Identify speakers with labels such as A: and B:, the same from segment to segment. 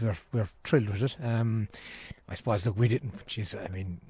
A: we're we're thrilled with it. Um, I suppose look, we didn't. Geez, I mean,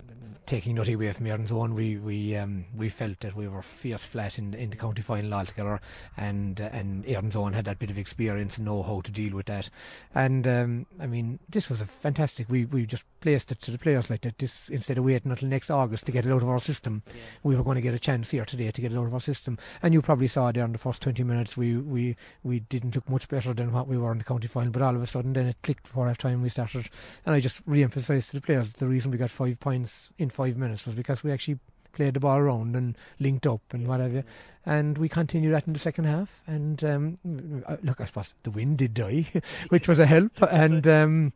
A: taking Nutty away from Erin's Own, we we um, we felt that we were fierce flat in in the county final altogether, and uh, and Erin's Own had that bit of experience and know how to deal with that. And um, I mean, this was a fantastic. We we just placed it to the players like that. This instead of waiting until next August to get it out of our system, yeah. we were going to get a chance here today to get it out of our system. And you probably saw there in the first twenty minutes, we we we didn't look much better than what we were in the county final. But all of a sudden, then it clicked for half time we started, and I just re-emphasised to the players the reason we got five points in five minutes was because we actually played the ball around and linked up and yes. whatever. And we continued that in the second half. And um, uh, look, I suppose the wind did die, which was a help. And um,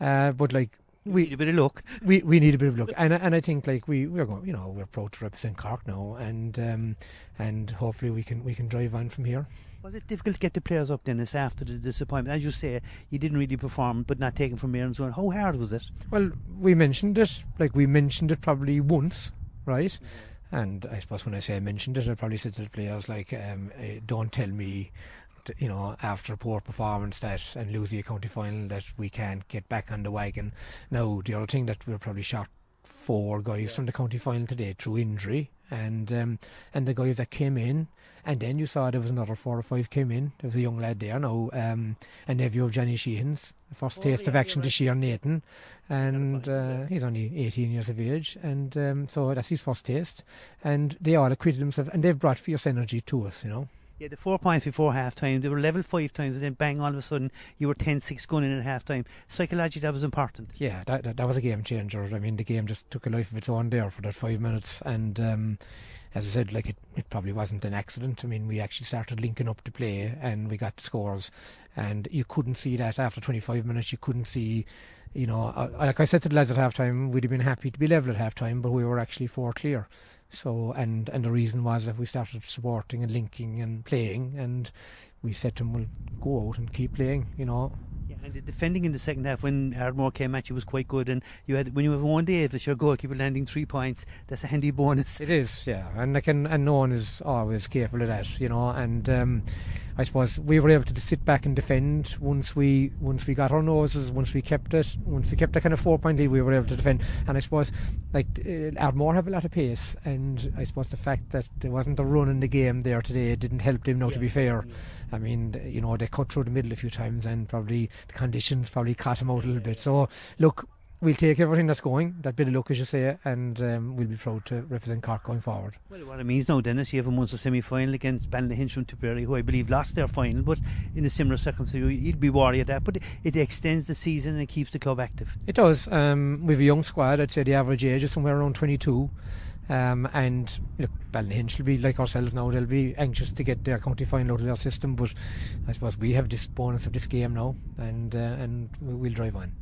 A: uh, but like
B: we need a bit of luck.
A: We we need a bit of luck, and and I think like we we're going, you know, we're proud to represent Cork now, and um, and hopefully we can we can drive on from here.
B: Was it difficult to get the players up, Dennis, after the disappointment? As you say, you didn't really perform, but not taken from Erin's Own. How hard was it?
A: Well, we mentioned it, like we mentioned it probably once, right? Mm-hmm. And I suppose when I say I mentioned it, I probably said to the players, like, um, uh, don't tell me, you know, after a poor performance that and losing a county final that we can't get back on the wagon. Now, the other thing that we're probably short four guys yeah. from the county final today through injury, and um, and the guys that came in, and then you saw there was another four or five came in. There was a young lad there now, um, a nephew of Johnny Sheehan's, first oh, taste yeah, of action right. this year, Nathan, and uh, he's only 18 years of age, and um, so that's his first taste, and they all acquitted themselves, and they've brought fierce energy to us, you know.
B: Yeah, the four points before half time, they were level five times, and then bang, all of a sudden, you were 10 6 going in at half time. Psychologically, that was important.
A: Yeah, that, that, that, was a game changer. I mean, the game just took a life of its own there for that five minutes, and um, as I said, like it, it probably wasn't an accident. I mean, we actually started linking up to play and we got scores, and you couldn't see that after 25 minutes. You couldn't see, you know, like I said to the lads at half time, we'd have been happy to be level at half time, but we were actually four clear. So, and and the reason was that we started supporting and linking and playing, and we said to them, "We'll go out and keep playing," you know.
B: Yeah, And the defending in the second half when Ardmore came at you was quite good. And you had when you have one day if your goalkeeper landing three points, that's a handy bonus.
A: It is, yeah. And I can and no one is always careful of that, you know. And um, I suppose we were able to sit back and defend once we once we got our noses, once we kept it, once we kept a kind of four point lead, we were able to defend. And I suppose like uh, Ardmore have a lot of pace, and I suppose the fact that there wasn't a run in the game there today didn't help them. Now, yeah. to be fair, yeah. I mean, you know, they cut through the middle a few times, and probably the conditions probably caught them out a little bit. So, look, we'll take everything that's going, that bit of luck, as you say, and um, we'll be proud to represent Cork going forward.
B: Well, what it means now, Dennis, you have a the semi final against Ballinahinch from Tipperary, who I believe lost their final, but in a similar circumstance, you'd be worried at that. But it extends the season and keeps the club active.
A: It does. Um, we have a young squad, I'd say the average age is somewhere around 22. Um, and look, Ballinahinch will be like ourselves now. They'll be anxious to get their county final out of their system, but I suppose we have this bonus of this game now, and uh, and we'll drive on.